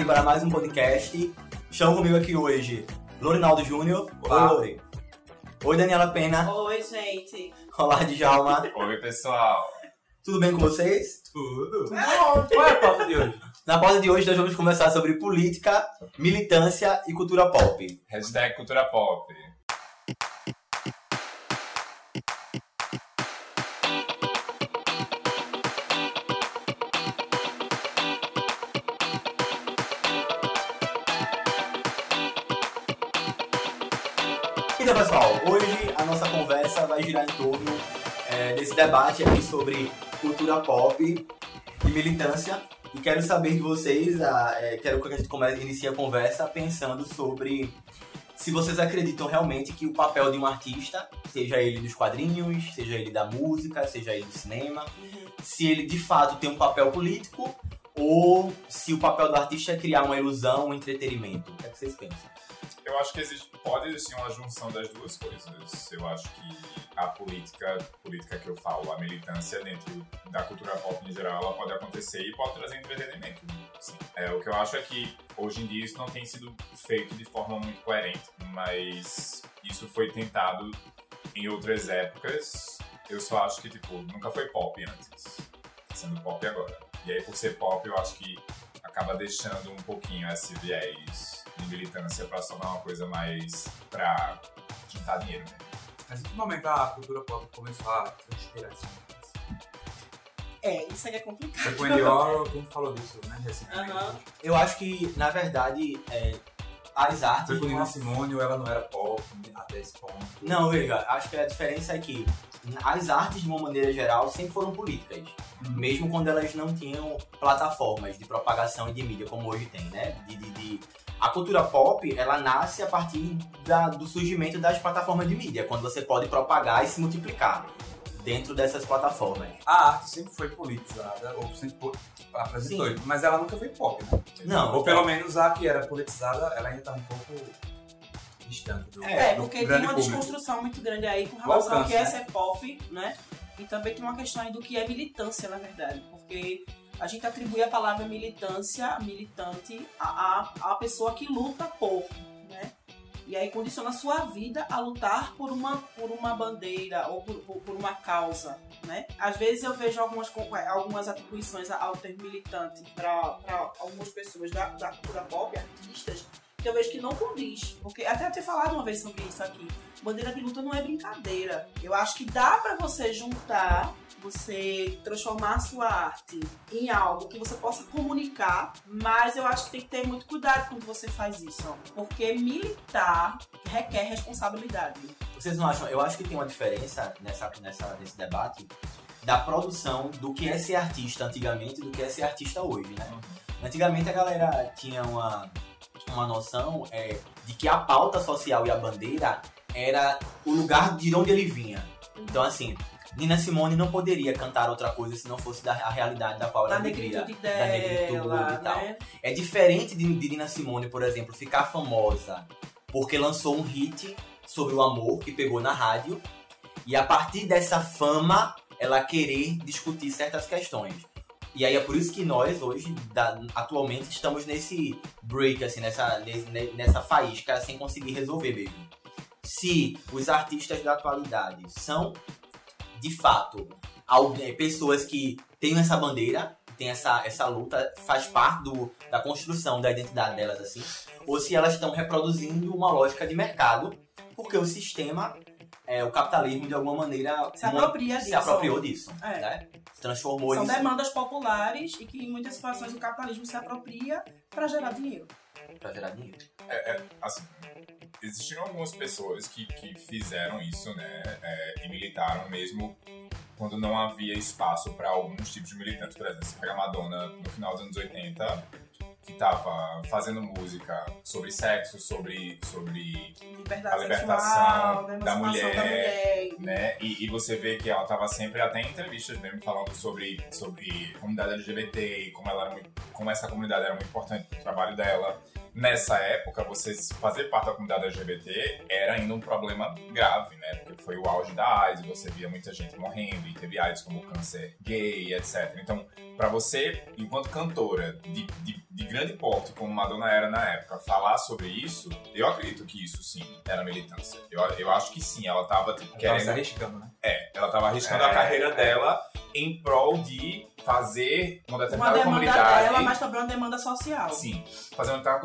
Aqui para mais um podcast. Estão comigo aqui hoje Lorinaldo Júnior. Olá. Oi, Lori. Oi, Daniela Pena. Oi, gente. Olá, Djalma. Oi, pessoal. Tudo bem com vocês? Tudo? Qual é a pauta de hoje? Na pauta de hoje nós vamos conversar sobre política, militância e cultura pop. Hashtag cultura pop. Vai girar em torno é, desse debate aqui sobre cultura pop e militância. E quero saber de vocês, a- é, quero que a gente comece, inicie a conversa pensando sobre se vocês acreditam realmente que o papel de um artista, seja ele dos quadrinhos, seja ele da música, seja ele do cinema, se ele de fato tem um papel político ou se o papel do artista é criar uma ilusão, um entretenimento. O que, é que vocês pensam? Eu acho que existe, pode existir uma junção das duas coisas. Eu acho que a política, política que eu falo, a militância dentro da cultura pop em geral, ela pode acontecer e pode trazer entretenimento. Sim. É, o que eu acho é que hoje em dia isso não tem sido feito de forma muito coerente, mas isso foi tentado em outras épocas. Eu só acho que tipo nunca foi pop antes, tá sendo pop agora. E aí por ser pop, eu acho que acaba deixando um pouquinho esse viés de militância pra se tornar uma coisa mais pra juntar dinheiro, né? Mas em que momento a cultura pop começou a transpirar assim? É, isso aí é complicado. Foi com o Andy Warhol, quem falou disso, né, recentemente. Aham. Eu acho que, na verdade, é, as artes. Foi com Nina Simone ou ela não era pop até esse ponto? Não, veja, acho que a diferença é que as artes, de uma maneira geral, sempre foram políticas. Mesmo quando elas não tinham plataformas de propagação e de mídia, como hoje tem, né? De, de- de- A cultura pop, ela nasce a partir da- do surgimento das plataformas de mídia, quando você pode propagar e se multiplicar dentro dessas plataformas. A arte sempre foi politizada, ou sempre po- apresentou, Sim. mas ela nunca foi pop, né? Não, Ou pelo menos a que era politizada, ela ainda tá um pouco distante do, É, do porque tem uma público. desconstrução muito grande aí com relação ao que é né? ser pop, né? E também tem uma questão aí do que é militância, na verdade. Porque a gente atribui a palavra militância, militante, a, a, pessoa que luta por, né? E aí condiciona a sua vida a lutar por uma, por uma bandeira ou por, por, por uma causa, né? Às vezes eu vejo algumas, algumas atribuições ao termo militante para algumas pessoas da, da cultura pop, artistas, que eu vejo que não condiz. Porque até eu ter falado uma vez sobre isso aqui. Bandeira de luta não é brincadeira. Eu acho que dá pra você juntar, você transformar a sua arte em algo que você possa comunicar, mas eu acho que tem que ter muito cuidado quando você faz isso. Porque militar requer responsabilidade. Vocês não acham? Eu acho que tem uma diferença nessa, nessa, nesse debate da produção do que é ser artista antigamente e do que é ser artista hoje, né? Antigamente a galera tinha uma, uma noção é, de que a pauta social e a bandeira era o lugar de onde ele vinha. Então, assim, Nina Simone não poderia cantar outra coisa se não fosse da a realidade da qual ela vivia. negritude da negritude dela, e tal. né? É diferente de, de Nina Simone, por exemplo, ficar famosa porque lançou um hit sobre o amor que pegou na rádio e a partir dessa fama ela querer discutir certas questões. E aí é por isso que nós hoje, da- atualmente, estamos nesse break, assim, nessa, ne- nessa faísca sem conseguir resolver mesmo. Se os artistas da atualidade são, de fato, pessoas que têm essa bandeira, têm essa, essa luta, faz parte do, da construção da identidade delas, assim, ou se elas estão reproduzindo uma lógica de mercado, porque o sistema, é, o capitalismo, de alguma maneira, Se apropria se disso. apropriou disso, É. né? Se transformou São nisso. demandas populares e que em muitas situações o capitalismo se apropria para gerar dinheiro. Pra gerar dinheiro. assim, existiram algumas pessoas que, que fizeram isso, né? é, e militaram mesmo quando não havia espaço para alguns tipos de militantes. Por exemplo, você pega a Madonna no final dos anos 80, que tava fazendo música sobre sexo, sobre, sobre Liberdade A libertação sexual, da mulher, da mulher. né? E, e você vê que ela tava sempre, até em entrevistas mesmo, falando sobre, sobre comunidade LGBT e como, ela muito, como essa comunidade era muito importante pro trabalho dela. Nessa época, você fazer parte da comunidade LGBT era ainda um problema grave, né? Porque foi o auge da AIDS, você via muita gente morrendo e teve AIDS como câncer gay, etc. Então, para você, enquanto cantora de, de, de, grande porte, como Madonna era na época, falar sobre isso, eu acredito que isso sim era militância. Eu, eu acho que sim, ela tava tipo, ela querendo. Tava arriscando, né? É, ela tava arriscando é, a carreira é. dela em prol de fazer uma determinada uma comunidade. Dela, mas também uma demanda social. Sim, fazer uma,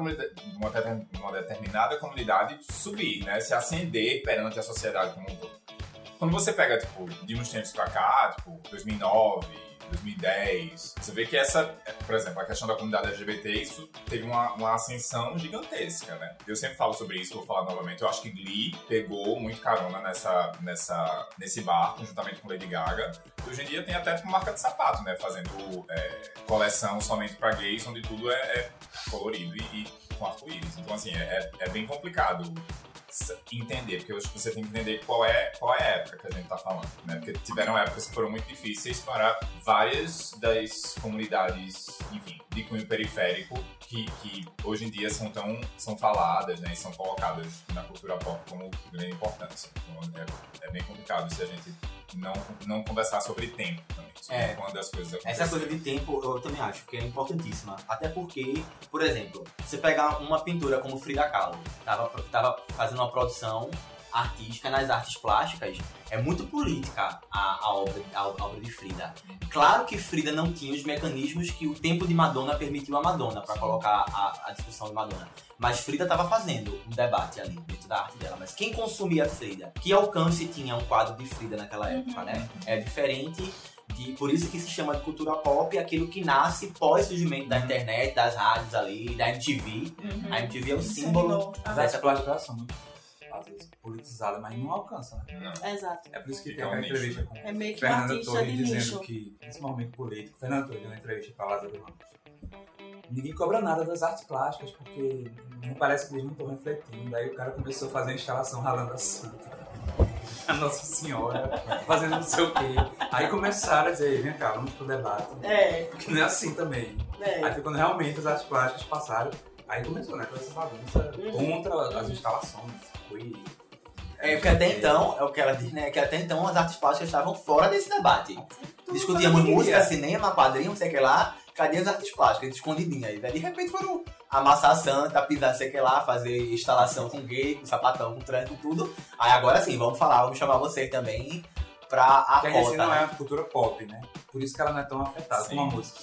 uma determinada comunidade subir, né? Se ascender perante a sociedade como um todo. Quando você pega, tipo, de uns tempos pra cá, tipo, 2009, 2010. Você vê que essa, por exemplo, a questão da comunidade LGBT, isso teve uma, uma ascensão gigantesca, né? Eu sempre falo sobre isso, vou falar novamente. Eu acho que Glee pegou muito carona nessa, nessa, nesse barco, juntamente com Lady Gaga. Hoje em dia tem até uma marca de sapato, né? Fazendo é, coleção somente para gays, onde tudo é, é colorido e, e com arco-íris. Então, assim, é, é bem complicado entender, porque eu acho que você tem que entender qual é, qual é a época que a gente tá falando, né? Porque tiveram épocas que foram muito difíceis para várias das comunidades, enfim, de cunho periférico que, que hoje em dia são tão são faladas, né? E são colocadas na cultura pop como de grande importância. Então é, é bem complicado se a gente não, não conversar sobre tempo também. Sobre é, quando as coisas acontecem. Essa coisa de tempo eu também acho que é importantíssima. Até porque, por exemplo, você pegar uma pintura como Frida Kahlo, tava, tava fazendo uma produção artística nas artes plásticas, é muito política a, a, obra, a, obra de Frida. Claro que Frida não tinha os mecanismos que o tempo de Madonna permitiu a Madonna para colocar a, a, discussão de Madonna. Mas Frida estava fazendo um debate ali dentro da arte dela. Mas quem consumia Frida? Que alcance tinha um quadro de Frida naquela época, né? Uhum. É diferente de, por isso que se chama de cultura pop aquilo que nasce pós surgimento da internet, das rádios ali, da MTV. Uhum. A MTV é o símbolo dessa plástica muito às vezes politizada, mas não alcança, né? Não. Exato. É por isso que tem uma entrevista com é meio que Fernanda Torres dizendo nicho. que, nesse momento político, Fernanda Torres deu uma entrevista para Lázaro Ramos. Ninguém cobra nada das artes plásticas, porque não parece que eles não estão refletindo. Daí o cara começou a fazer a instalação ralando assim. A Nossa Senhora, fazendo não sei o quê. Aí começaram a dizer, vem cá, vamos pro debate. É. Porque não é assim também. É. Aí foi quando realmente as artes plásticas passaram. Aí começou, né, com essa bagunça uhum. contra as instalações. Foi é, porque até então, é o que ela diz, né? Que até então as artes plásticas estavam fora desse debate. Discutíamos música, cinema, quadrinho, não sei o que lá. Cadê as artes plásticas? Escondidinha aí. Daí de repente foram amassar a santa, pisar, sei que lá, fazer instalação com gay, com sapatão, com trânsito, tudo. Aí agora sim, vamos falar, vamos chamar vocês também pra a Porque cota. a não é uma cultura pop, né? Por isso que ela não é tão afetada sim. como a música.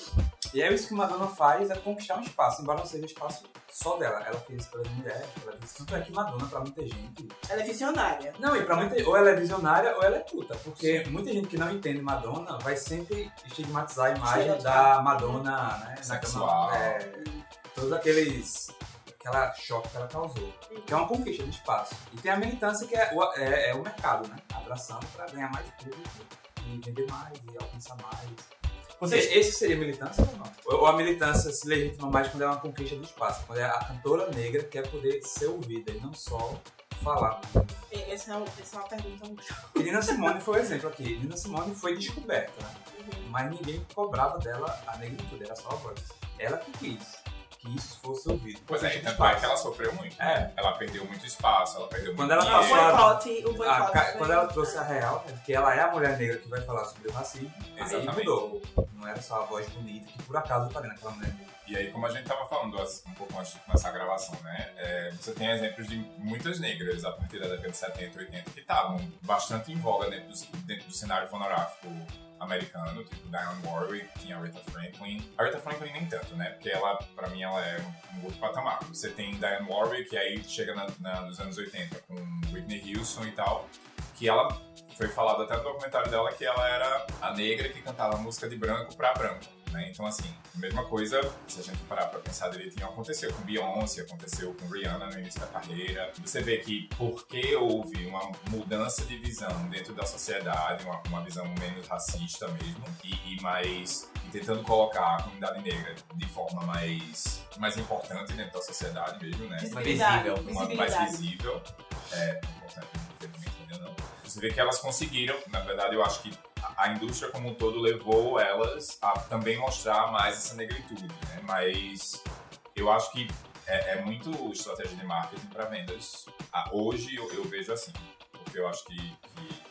E é isso que Madonna faz, é conquistar um espaço, embora não seja espaço só dela. Ela fez para as mulheres, ela fez tanto é que Madonna, pra muita gente. Ela é visionária. Não, e pra muita ou ela é visionária ou ela é puta. Porque Sim. muita gente que não entende Madonna vai sempre estigmatizar a imagem Sim, da Madonna, né? Sexual. É, todos aqueles aquela choque que ela causou. Que é uma conquista de espaço. E tem a militância que é o, é, é o mercado, né? Abraçando para ganhar mais público e vender mais e alcançar mais. Vocês, esse seria militância ou não? Ou a militância se legitima mais quando é uma conquista do espaço, quando é a cantora negra quer poder ser ouvida e não só falar. Essa é, essa é uma pergunta muito. Nina Simone foi o um exemplo aqui. Nina Simone foi descoberta, né? Uhum. mas ninguém cobrava dela a negritude, era só a voz. Ela que quis que isso fosse ouvido. Pois é, tanto é que ela sofreu muito. É. Né? Ela perdeu muito espaço, ela perdeu quando muito ela passou a, o boicote a, Quando ela trouxe a real, é porque ela é a mulher negra que vai falar sobre o racismo, Exatamente. aí mudou. Não era só a voz bonita, que por acaso tá vendo aquela mulher negra. E aí, como a gente estava falando um pouco antes de começar a gravação, né? É, você tem exemplos de muitas negras a partir da década de 70 e 80 que estavam bastante em voga dentro do, dentro do cenário fonográfico americano, tipo Dionne Warwick, tinha Aretha Franklin. Aretha Franklin nem tanto, né? Porque ela, pra mim, ela é um outro patamar. Você tem Dionne Warwick, e aí chega na, na, nos anos 80 com Whitney Houston e tal, que ela foi falado até no documentário dela que ela era a negra que cantava música de branco pra branco. Né? Então, assim, mesma coisa, se a gente parar pra pensar direitinho, aconteceu com Beyoncé, aconteceu com Rihanna no início da carreira. Você vê que porque houve uma mudança de visão dentro da sociedade, uma, uma visão menos racista mesmo, e, e mais e tentando colocar a comunidade negra de forma mais, mais importante dentro da sociedade mesmo, né? Mais visível. Uma, mais visível. É, importante, infelizmente ainda não. Você vê que elas conseguiram, na verdade, eu acho que a indústria como um todo levou elas a também mostrar mais essa negritude, né? Mas eu acho que é, é muito estratégia de marketing para vendas. Ah, hoje eu, eu vejo assim, porque eu acho que, que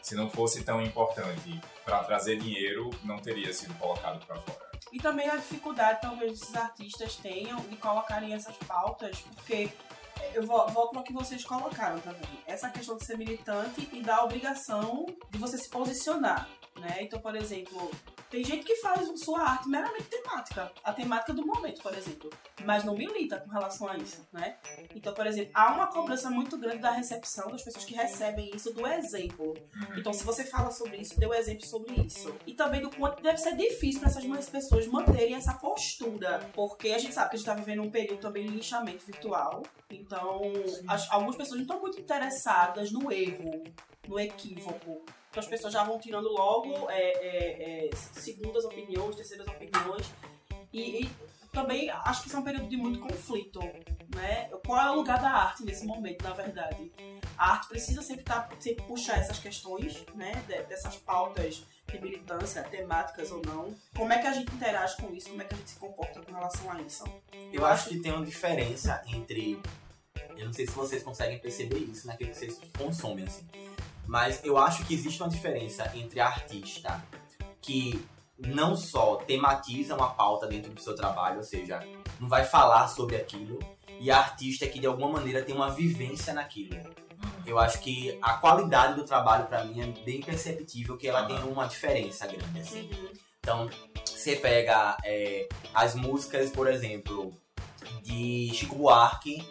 se não fosse tão importante para trazer dinheiro, não teria sido colocado para fora. E também a dificuldade, talvez, esses artistas tenham de colocarem essas pautas, porque eu vo- volto no que vocês colocaram também. Essa questão de ser militante e da obrigação de você se posicionar, né? Então, por exemplo, tem gente que faz sua arte meramente temática. A temática do momento, por exemplo. Mas não milita com relação a isso, né? Então, por exemplo, há uma cobrança muito grande da recepção das pessoas que recebem isso do exemplo. Então, se você fala sobre isso, dê um exemplo sobre isso. E também do quanto deve ser difícil para essas pessoas manterem essa postura. Porque a gente sabe que a gente está vivendo um período também de lixamento virtual. Então, as- algumas pessoas não estão muito interessadas no erro, no equívoco. Então, as pessoas já vão tirando logo é, é, é, segundas opiniões, terceiras opiniões. E, e também acho que isso é um período de muito conflito. Né? Qual é o lugar da arte nesse momento, na verdade? A arte precisa sempre, tá, sempre puxar essas questões, né? de- dessas pautas de militância, temáticas ou não. Como é que a gente interage com isso? Como é que a gente se comporta com relação a isso? Eu acho que tem uma diferença entre. Eu não sei se vocês conseguem perceber isso naquilo que vocês consomem, assim. Mas eu acho que existe uma diferença entre artista que não só tematiza uma pauta dentro do seu trabalho, ou seja, não vai falar sobre aquilo, e artista que de alguma maneira tem uma vivência naquilo. Eu acho que a qualidade do trabalho, pra mim, é bem perceptível que ela tem uma diferença grande, assim. Então, você pega é, as músicas, por exemplo, de Chico Buarque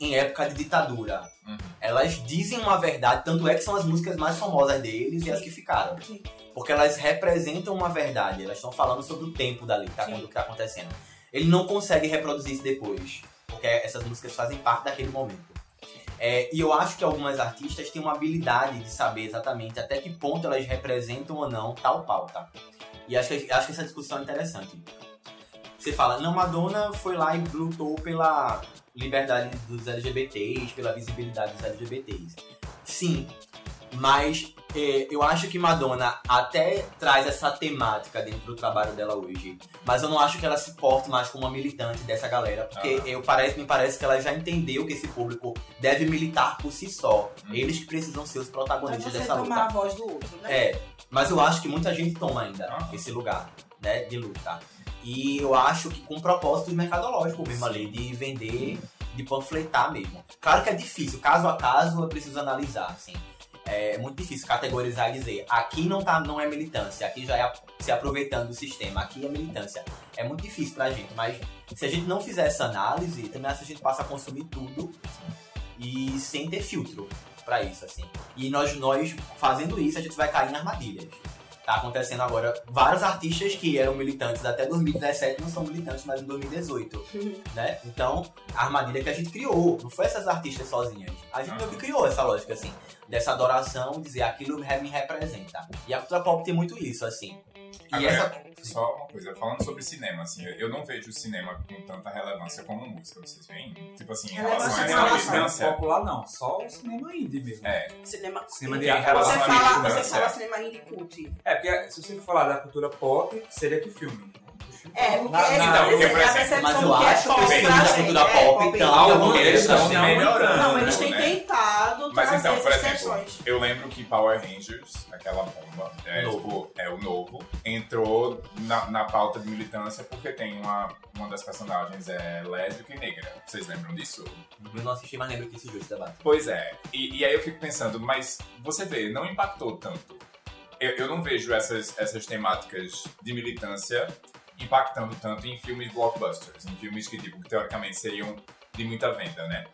em época de ditadura. Uhum. Elas dizem uma verdade, tanto é que são as músicas mais famosas deles e as que ficaram. Sim. Porque elas representam uma verdade, elas estão falando sobre o tempo dali, tá, Sim. do que tá acontecendo. Ele não consegue reproduzir isso depois, porque essas músicas fazem parte daquele momento. É, e eu acho que algumas artistas têm uma habilidade de saber exatamente até que ponto elas representam ou não tal pauta. E acho que, acho que essa discussão é interessante. Você fala, não, Madonna foi lá e lutou pela liberdade dos LGBTs, pela visibilidade dos LGBTs. Sim, mas é, eu acho que Madonna até traz essa temática dentro do trabalho dela hoje. Mas eu não acho que ela se porte mais como uma militante dessa galera. Porque Ah. eu parece, me parece que ela já entendeu que esse público deve militar por si só. Hum. Eles que precisam ser os protagonistas você dessa luta. tomar a voz do outro, né? É, mas eu acho que muita gente toma ainda Ah. esse lugar, né, de luta. E eu acho que com propósito mercadológico mesmo ali, de vender, de panfletar mesmo. Claro que é difícil, caso a caso eu preciso analisar, assim. É muito difícil categorizar e dizer, aqui não, tá, não é militância, aqui já é se aproveitando do sistema, aqui é militância. É muito difícil pra gente, mas se a gente não fizer essa análise, também a gente passa a consumir tudo e sem ter filtro pra isso, assim. E nós, nós fazendo isso, a gente vai cair em armadilhas. Tá acontecendo agora vários artistas que eram militantes até 2017 não são militantes mais em 2018, né? Então, a armadilha que a gente criou, não foi essas artistas sozinhas. A gente meio que criou essa lógica, assim, dessa adoração, dizer aquilo me representa. E a cultura pop tem muito isso, assim. E Agora, essa. Só uma coisa, falando sobre cinema, assim, eu- não vejo o cinema com tanta relevância como música, vocês veem? Tipo assim, em Relevância relação a em essa relação- militância. popular não, só o cinema indie mesmo. É, Cinema. Cinema de relação Você à fala, você fala cinema indie cult. É, porque se você for falar da cultura pop, seria que filme? É, porque Na- é na- então, porque, exemplo, percepção Mas eu que é acho que da gente, cultura é, pop indie. Alguns eles estão estão melhorando. Não, eles têm né? tentado Mas trazer então, por essas exemplo, eu lembro que Power Rangers, aquela bomba, é, Novo. tipo, é o novo, entrou na, na pauta de militância porque tem uma, uma das personagens é lésbica e negra. Vocês lembram disso? Eu não assisti, mas lembro que surgiu esse debate. Pois é. E, e aí eu fico pensando, mas você vê, não impactou tanto. Eu, eu não vejo essas, essas temáticas de militância impactando tanto em filmes blockbusters, em filmes que, tipo, teoricamente seriam de muita venda, né?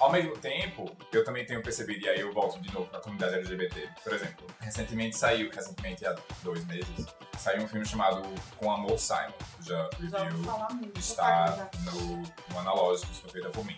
Ao mesmo tempo, eu também tenho percebido, e aí eu volto de novo para a comunidade LGBT. Por exemplo, recentemente saiu, recentemente há dois meses, saiu um filme chamado Com Amor Simon. Já review muito. está no, no analógico, isso foi feita por mim.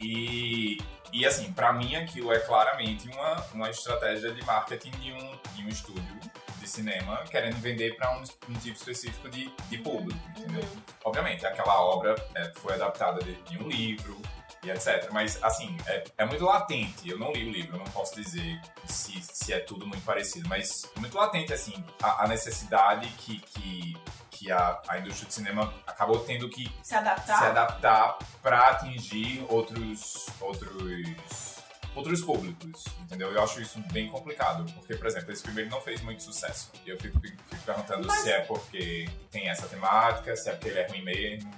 E, e assim, pra mim aquilo é claramente uma, uma estratégia de marketing de um, de um estúdio de cinema querendo vender pra um, um tipo específico de, de público, entendeu? Uhum. Obviamente, aquela obra é, foi adaptada de, de um livro e etc. Mas, assim, é, é muito latente. Eu não li o livro, eu não posso dizer se, se é tudo muito parecido, mas é muito latente, assim, a, a necessidade que, que, que a, a indústria de cinema acabou tendo que Se adaptar. se adaptar para atingir outros outros outros públicos, entendeu? Eu acho isso bem complicado, porque, por exemplo, esse filme ele não fez muito sucesso. E eu fico, fico perguntando Mas- se é porque tem essa temática, se é porque ele é ruim mesmo.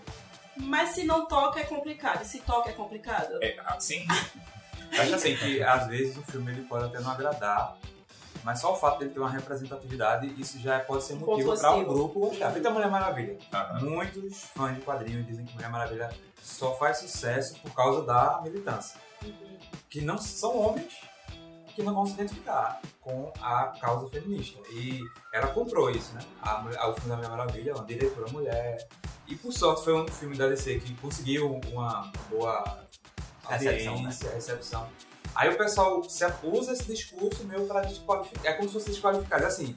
Mas se não toca é complicado. E se toca é complicado. É, assim, Acho assim que às vezes o filme ele pode até não agradar, mas só o fato dele ter uma representatividade, isso já pode ser motivo para o positivo. grupo gostar. Feita Mulher Maravilha. aham. Muitos fãs de quadrinhos dizem que Mulher Maravilha só faz sucesso por causa da militância. Que não são homens que não vão se identificar com a causa feminista. E ela comprou isso, né? A, mulher- o filme da Mulher Maravilha, uma diretora mulher. E por sorte foi um filme da DC que conseguiu uma boa Recepção, audiência, recepção. Aí o pessoal se usa esse discurso meio para desqualificar. É como se fosse desqualificado. É assim,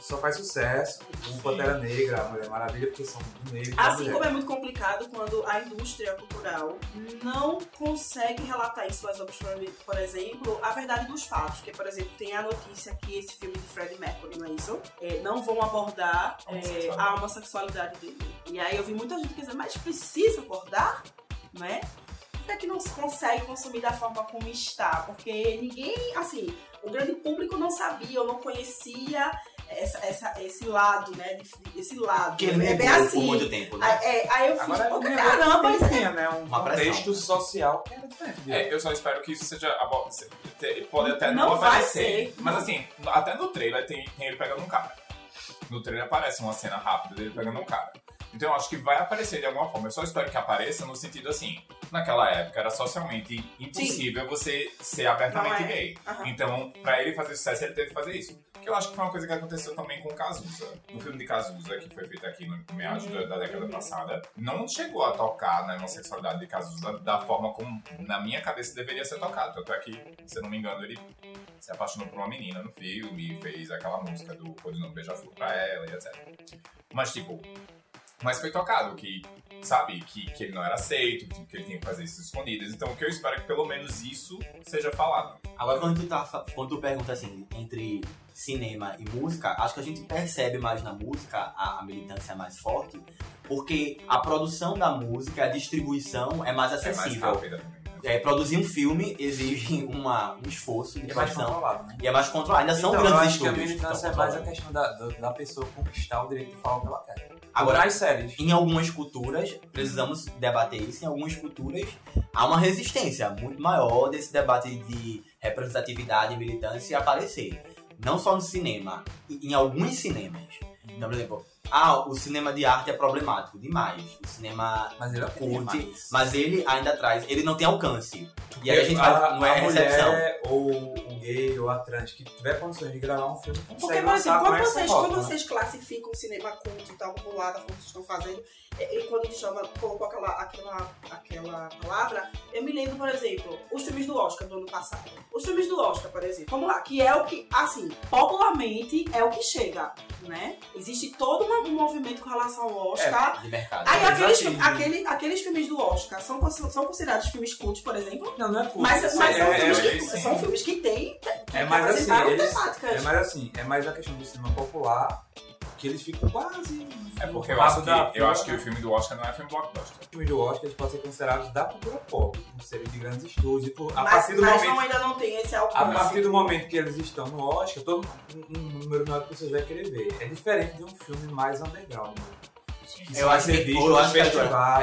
só faz sucesso o Pantera Negra, a Mulher Maravilha, porque são do negro. da Assim como é muito complicado quando a indústria cultural não consegue relatar em suas obras, por- exemplo, a verdade dos fatos. Porque, por exemplo, tem a notícia que esse filme de Freddie Mercury, não é isso? É, não vão abordar é, Homossexualidade. a homossexualidade dele. E aí eu vi muita gente dizendo, mas precisa abordar? Né? Por que, é que não se consegue consumir da forma como está? Porque ninguém, assim, o grande público não sabia ou não conhecia essa, essa- esse lado, né? Esse lado. Que ele é bem assim. muito tempo, né? Aí, é, aí eu fiz, Agora, porque ele caramba, isso é- tinha, né, um Uma contexto social que era diferente. É, eu só espero que isso seja. Pode até não, Não vai aparecer. ser. Mas assim, até no trailer tem, tem ele pegando um cara. No trailer aparece uma cena rápida dele pegando um cara. Então eu acho que vai aparecer de alguma forma. Eu só espero que apareça no sentido assim. Naquela época era socialmente impossível você ser abertamente é. gay. Aham. Então, pra ele fazer sucesso, ele teve que fazer isso. Que eu acho que foi uma coisa que aconteceu também com Cazuza. No filme de Cazuza, que foi feito aqui no meados da, da década passada, não chegou a tocar na homossexualidade de Cazuza da forma como, na minha cabeça, deveria ser tocado. Tanto é que, se eu não me engano, ele se apaixonou por uma menina no filme, fez aquela música do Codinome Beija-Flor pra ela e etc. Mas, tipo, mas foi tocado que, sabe, que, que ele não era aceito, que, que ele tinha que fazer isso escondidas. Então, o que eu espero é que pelo menos isso seja falado. Agora, quando tu, tá, quando tu pergunta assim, entre cinema e música, acho que a gente percebe mais na música a, a militância mais forte, porque a produção da música, a distribuição é mais É mais acessível. rápida também. É, produzir um filme exige uma, um esforço de E é mais produção controlado, né? e é mais controlado. Ainda são então, eu grandes acho que a estúdios. que militância estão é mais a questão da, da, pessoa conquistar o direito de falar o que ela quer. Agora, nas séries. em algumas culturas, precisamos debater isso, em algumas culturas há uma resistência muito maior desse debate de representatividade e militância aparecer. Não só no cinema, em alguns cinemas. Então, por exemplo, ah, o cinema de arte é problemático demais. O cinema Mas ele é curte, mas ele ainda traz, ele não tem alcance. E aí a gente a, vai, não é a recepção. mulher, ou o gay, ou a trans, que tiver condições de gravar um filme, consegue Porque, por lançar exemplo, com quando essa vocês, quando né? vocês classificam o cinema culto e tal, popular, que vocês estão fazendo, e, quando a gente chama, colocou aquela, aquela, aquela palavra, eu me lembro, por exemplo, os filmes do Oscar do ano passado. Os filmes do Oscar, por exemplo, vamos lá, que é o que, assim, popularmente é o que chega, né? Existe todo um movimento com relação ao Oscar. De mercado. Aí Mas aqueles, assim, aquele, aqueles filmes do Oscar são, são considerados filmes cultos, por exemplo? Não, não é culto. Mas, mas são, é, filmes é, que, sim. são filmes que têm que É mais assim, eles- temáticas. é mais assim, é mais a questão do cinema popular, que eles ficam quase. É porque eu acho, que, da eu acho que né? o filme do Oscar não é filme blockbuster. Os filmes do Oscar eles podem ser considerados da cultura pop, por serem de grandes estúdios. E por, a mas partir do mas momento não, ainda não tem esse alcance. A partir do momento que eles estão no Oscar, todo um, um número maior que você vai querer ver. É diferente de um filme mais underground. né? Eu acho que, visto eu acho que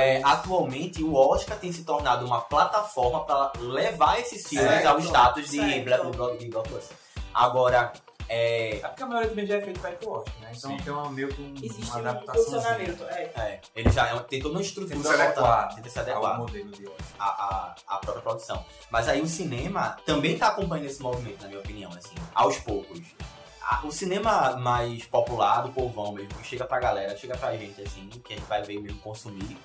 é, atualmente o Oscar tem se tornado uma plataforma para levar esses filmes Certo, ao status de certo. De blockbuster. Agora, é, É porque a maioria também já é feito para Oscar, né? Então Sim. tem uma, meio que um, Existe uma um adaptação. funcionamento. É. é, ele já é- tem toda uma estrutura que se adequar tenta se ao adequar modelo de à, à, à própria produção. Mas aí o cinema também está acompanhando esse movimento, na minha opinião, assim, aos poucos. A- O cinema mais popular, do povão mesmo, que chega pra galera, chega pra gente, assim, que a gente vai ver mesmo consumir,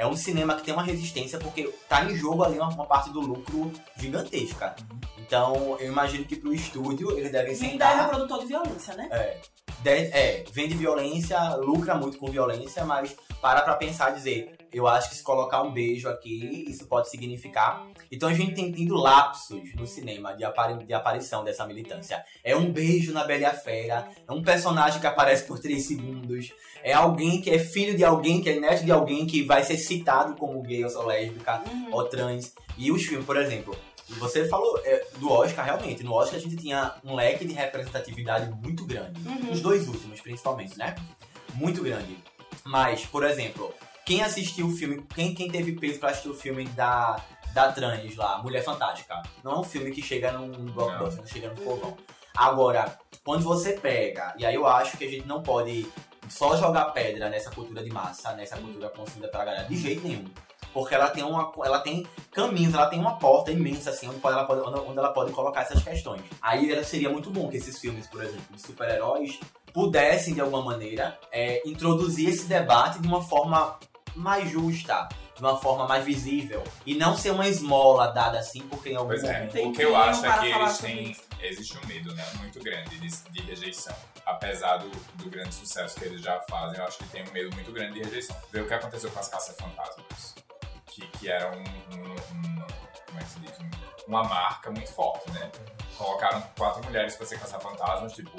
é um cinema que tem uma resistência porque tá em jogo ali uma, uma parte do lucro gigantesca. Então, eu imagino que pro estúdio eles devem E ainda é produtor de violência, né? É, de- é, vende violência, lucra muito com violência, mas para pra pensar e dizer, eu acho que se colocar um beijo aqui, isso pode significar. Então a gente tem tido lapsos no cinema de, apari- de aparição dessa militância. É um beijo na Bela Fera, é um personagem que aparece por três segundos, é alguém que é filho de alguém, que é neto de alguém que vai ser citado como gay ou lésbica Uhum. ou trans. E os filmes, por exemplo, você falou é, do Oscar, realmente. No Oscar a gente tinha um leque de representatividade muito grande. Uhum. Os dois últimos, principalmente, né? Muito grande. Mas, por exemplo, quem assistiu o filme, quem, quem teve peso pra assistir o filme da, da trans lá, Mulher Fantástica, não é um filme que chega num blockbuster, não chega no povão. Agora, quando você pega, e aí eu acho que a gente não pode só jogar pedra nessa cultura de massa, nessa cultura consumida pela galera, de jeito nenhum. Porque ela tem, uma, ela tem caminhos, ela tem uma porta imensa, assim, onde ela pode, onde ela pode colocar essas questões. Aí seria muito bom que esses filmes, por exemplo, de super-heróis, pudessem, de alguma maneira, é, introduzir esse debate de uma forma mais justa, de uma forma mais visível. E não ser uma esmola dada assim, porque em algum Pois é, o que eu acho é que eles têm. Existe um medo, né? Muito grande de, de rejeição. Apesar do, do grande sucesso que eles já fazem, eu acho que tem um medo muito grande de rejeição. Vê o que aconteceu com as caça-fantasmas. Que, que era um, um- um- Como é que se diz? Um- Uma marca muito forte, né? Colocaram quatro mulheres pra ser caça-fantasmas, tipo.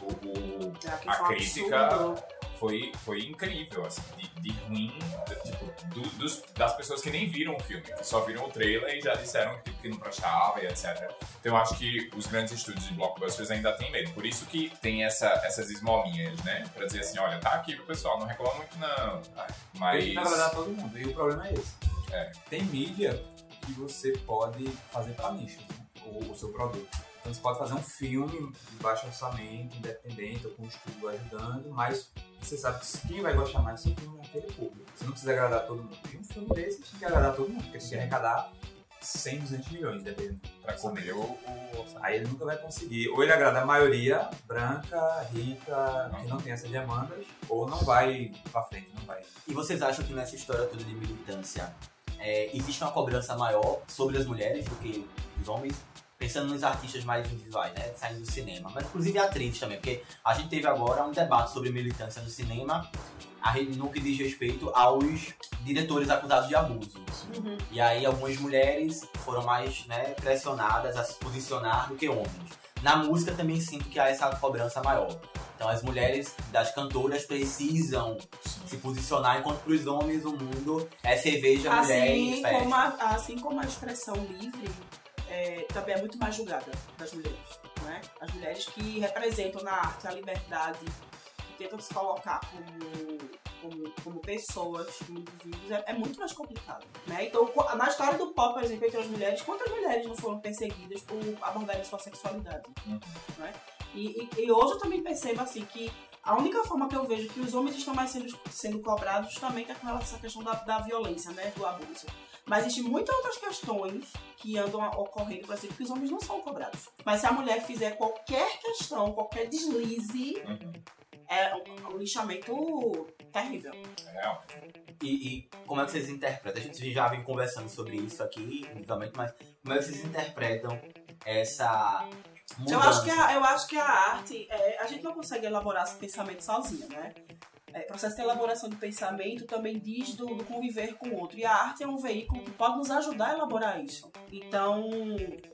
O, o- É, a crítica absurdo. Foi, foi incrível, assim, de, de ruim, de- tipo, do- dos- das pessoas que nem viram o filme, que só viram o trailer e já disseram que, que não prestava e etc. Então eu acho que os grandes estúdios de blockbusters ainda têm medo. Por isso que tem essa, essas esmolinhas, né? Pra dizer assim, olha, tá aqui pro pessoal, não reclama muito não. Mas. Tem que agradar todo mundo. E o problema é esse. É. Tem mídia que você pode fazer para nicho, né? o, o seu produto. Então você pode fazer um filme de baixo orçamento, independente, ou com um estúdio ajudando, mas você sabe que quem vai gostar mais do seu filme é aquele público. Você não precisa agradar todo mundo. E um filme desse tem que agradar todo mundo, porque se arrecadar 100, 200 milhões, dependendo. Pra comer o, o orçamento. Aí ele nunca vai conseguir. Ou ele agrada a maioria branca, rica, que não tem essas demandas, ou não vai pra frente, não vai. E vocês acham que nessa história toda de militância é, existe uma cobrança maior sobre as mulheres do que os homens? Pensando nos artistas mais individuais, né? Saindo do cinema. Mas inclusive atrizes também, porque a gente teve agora um debate sobre militância no cinema no que diz respeito aos diretores acusados de abuso. Uhum. E aí algumas mulheres foram mais né, pressionadas a se posicionar do que homens. Na música também sinto que há essa cobrança maior. Então as mulheres das cantoras precisam se posicionar, enquanto para os homens o mundo é cerveja, mulher e Assim festa. como, a, assim como a expressão livre é, também é muito mais julgada das mulheres. Né? As mulheres que representam na arte a liberdade, que tentam se colocar como, como, como pessoas, como indivíduos, é, é muito mais complicado. Né? Então, na história do pop, por exemplo, entre as mulheres, quantas mulheres não foram perseguidas por abordarem sua sexualidade? Uhum. Né? E, e- e hoje eu também percebo assim que a única forma que eu vejo que os homens estão mais sendo, sendo cobrados justamente é com relação à questão da, da violência, né? Do abuso. Mas existem muitas outras questões que andam ocorrendo, exemplo, que os homens não são cobrados. Mas se a mulher fizer qualquer questão, qualquer deslize, Uhum. é um, um lixamento terrível. É real. E, e como é que vocês interpretam? A gente já vem conversando sobre isso aqui, individualmente, mas como é que vocês interpretam essa mudança? Eu acho que a, eu acho que a arte, é, a gente não consegue elaborar esse pensamento sozinha, né? É, processo de elaboração de pensamento também diz do, do conviver com o outro. E a arte é um veículo que pode nos ajudar a elaborar isso. Então,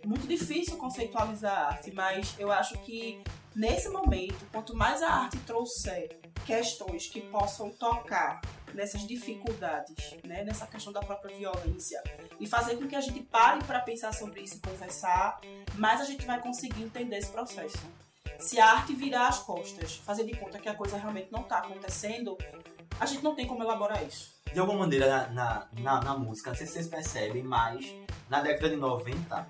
muito difícil conceitualizar a arte, mas eu acho que nesse momento, quanto mais a arte trouxer questões que possam tocar nessas dificuldades, né, nessa questão da própria violência, e fazer com que a gente pare para pensar sobre isso e conversar, mais a gente vai conseguir entender esse processo. Se a arte virar as costas, fazer de conta que a coisa realmente não está acontecendo, a gente não tem como elaborar isso. De alguma maneira, na, na, na, música, não sei se vocês percebem, mas na década de 90,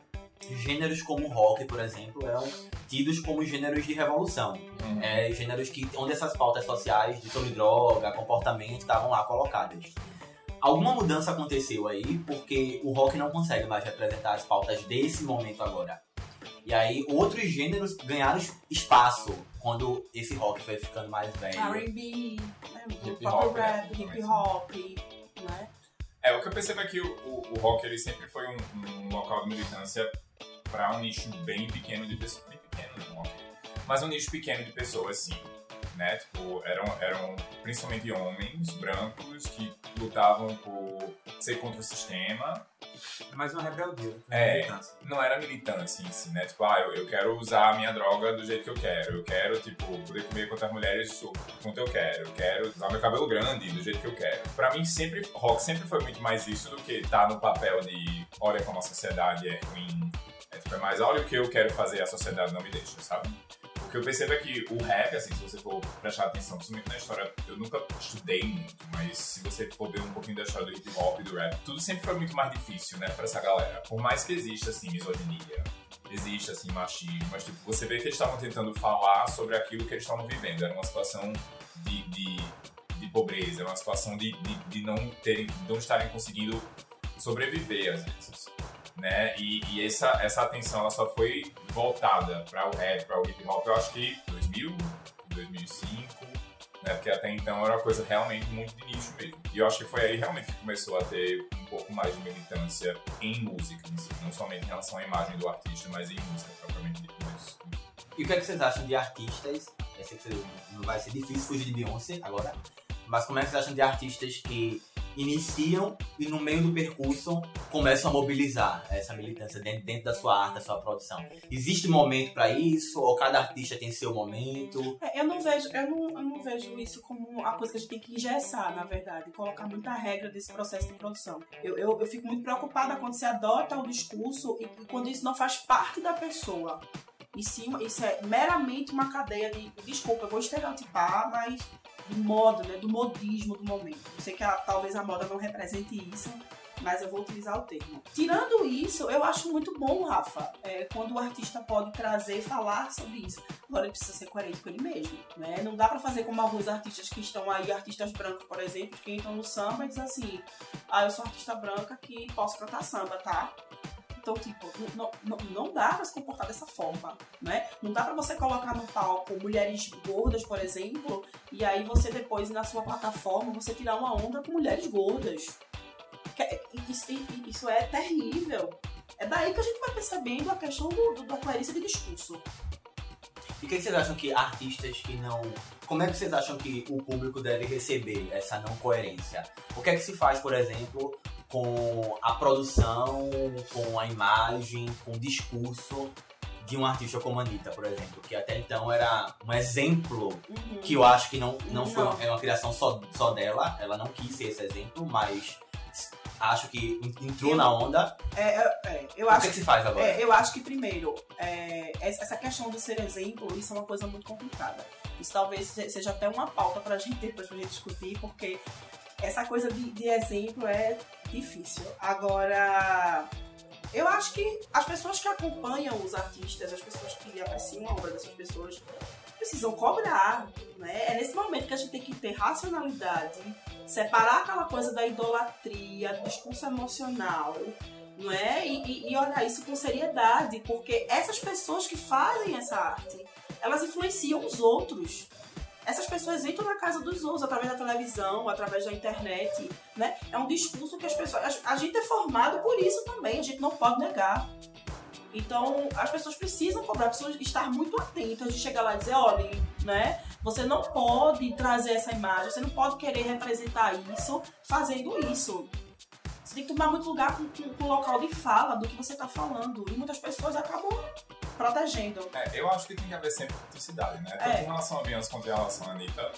gêneros como rock, por exemplo, eram tidos como gêneros de revolução. Uhum. É, gêneros que, onde essas pautas sociais de sobre droga, comportamento estavam lá colocadas. Alguma mudança aconteceu aí porque o rock não consegue mais representar as pautas desse momento agora. E aí outros gêneros ganharam espaço quando esse rock foi ficando mais velho. R&B, né, Hip hop, né, rap, hip hop, né? É, o que eu percebo é que o, o, o rock ele sempre foi um, um local de militância para um nicho bem pequeno de pessoas. Bem pequeno, não, ok. mas um nicho pequeno de pessoas, sim. Né? Tipo, eram, eram principalmente homens brancos que lutavam por ser contra o sistema. Mais uma rebeldia. É. Militância. Não era militância em si, né? Tipo, ah, eu, eu quero usar a minha droga do jeito que eu quero. Eu quero, tipo, poder comer quantas mulheres quanto eu quero. Eu quero usar meu cabelo grande do jeito que eu quero. Pra mim, sempre, rock sempre foi muito mais isso do que tá no papel de olha como a sociedade é ruim. É, tipo, é mais olha o que eu quero fazer, a sociedade não me deixa, sabe? O que eu percebo é que o rap, assim, se você for prestar atenção, principalmente na história, eu nunca estudei muito, mas se você for ver um pouquinho da história do hip hop e do rap, tudo sempre foi muito mais difícil, né, pra essa galera. Por mais que exista, assim, misoginia, existe, assim, machismo, mas, tipo, você vê que eles estavam tentando falar sobre aquilo que eles estavam vivendo. Era uma situação de, de, de pobreza, era uma situação de, de, de não terem, de não estarem conseguindo sobreviver, às vezes né? E, e, essa, essa atenção ela só foi voltada para o rap, para o hip hop, eu acho que 2000, 2005, né? Porque até então era uma coisa realmente muito de nicho mesmo. E eu acho que foi aí realmente que começou a ter um pouco mais de militância em música, não somente em relação à imagem do artista, mas em música propriamente dita. E o que, é que vocês acham de artistas? Eu sei que não vai ser difícil fugir de Beyoncé agora, mas como é que vocês acham de artistas que iniciam e no meio do percurso começam a mobilizar essa militância dentro, dentro da sua arte, da sua produção. Existe momento para isso? Ou cada artista tem seu momento? É, eu não vejo, eu não, eu não vejo isso como uma coisa que a gente tem que engessar, na verdade, colocar muita regra desse processo de produção. Eu, eu, eu fico muito preocupada quando você adota o discurso e, e quando isso não faz parte da pessoa. E sim, isso é meramente uma cadeia de. Desculpa, eu vou estereotipar, mas do modo, né, do modismo do momento. Eu sei que a, talvez a moda não represente isso, mas eu vou utilizar o termo. Tirando isso, eu acho muito bom, Rafa, é, quando o artista pode trazer, falar sobre isso. Agora ele precisa ser coerente com ele mesmo, né? Não dá para fazer como alguns artistas que estão aí, artistas brancos, por exemplo, que entram no samba e dizem assim: ah, eu sou artista branca que posso cantar samba, tá? Então, tipo, não, não, não dá pra se comportar dessa forma, né? Não dá pra você colocar no palco mulheres gordas, por exemplo, e aí você depois, na sua plataforma, você tirar uma onda com mulheres gordas. Isso, isso é terrível. É daí que a gente vai percebendo a questão do, do, da coerência de discurso. E o que vocês acham que artistas que não. Como é que vocês acham que o público deve receber essa não coerência? O que é que se faz, por exemplo, com a produção, com a imagem, com o discurso de um artista como a Anitta, por exemplo, que até então era um exemplo Uhum. que eu acho que não, não, foi Não. uma, é uma criação só, só dela, ela não quis ser esse exemplo, mas acho que entrou Eu- na onda. É, é, é, eu O acho que, é que se faz agora? É, eu acho que primeiro, é, essa questão de ser exemplo, isso é uma coisa muito complicada. Isso talvez se- seja até uma pauta pra gente depois pra gente discutir, porque essa coisa de, de exemplo é difícil. Agora, eu acho que as pessoas que acompanham os artistas, as pessoas que apreciam a obra dessas pessoas, precisam cobrar, né? É nesse momento que a gente tem que ter racionalidade, separar aquela coisa da idolatria, do discurso emocional, não é? E, e, e olhar isso com seriedade, porque essas pessoas que fazem essa arte, elas influenciam os outros. Essas pessoas entram na casa dos outros através da televisão, através da internet, né? É um discurso que as pessoas. A, gente é formado por isso também, a gente não pode negar. Então, as pessoas precisam cobrar, precisam estar muito atentas de chegar lá e dizer, olha, né? Você não pode trazer essa imagem, você não pode querer representar isso fazendo isso. Você tem que tomar muito lugar com, com, com o local de fala do que você está falando. E muitas pessoas acabam protegendo. É, eu acho que tem que haver sempre criticidade, né? Tanto É. em relação a Beyoncé quanto em relação a Anitta.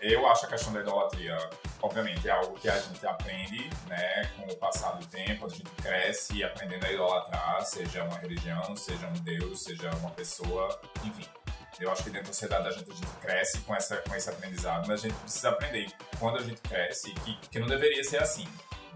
Eu acho a questão da idolatria, obviamente, é algo que a gente aprende, né, com o passar do tempo, a gente cresce aprendendo a idolatrar, seja uma religião, seja um deus, seja uma pessoa, enfim. Eu acho que dentro da sociedade a gente, a gente cresce com, essa, com esse aprendizado, mas a gente precisa aprender quando a gente cresce que, que não deveria ser assim.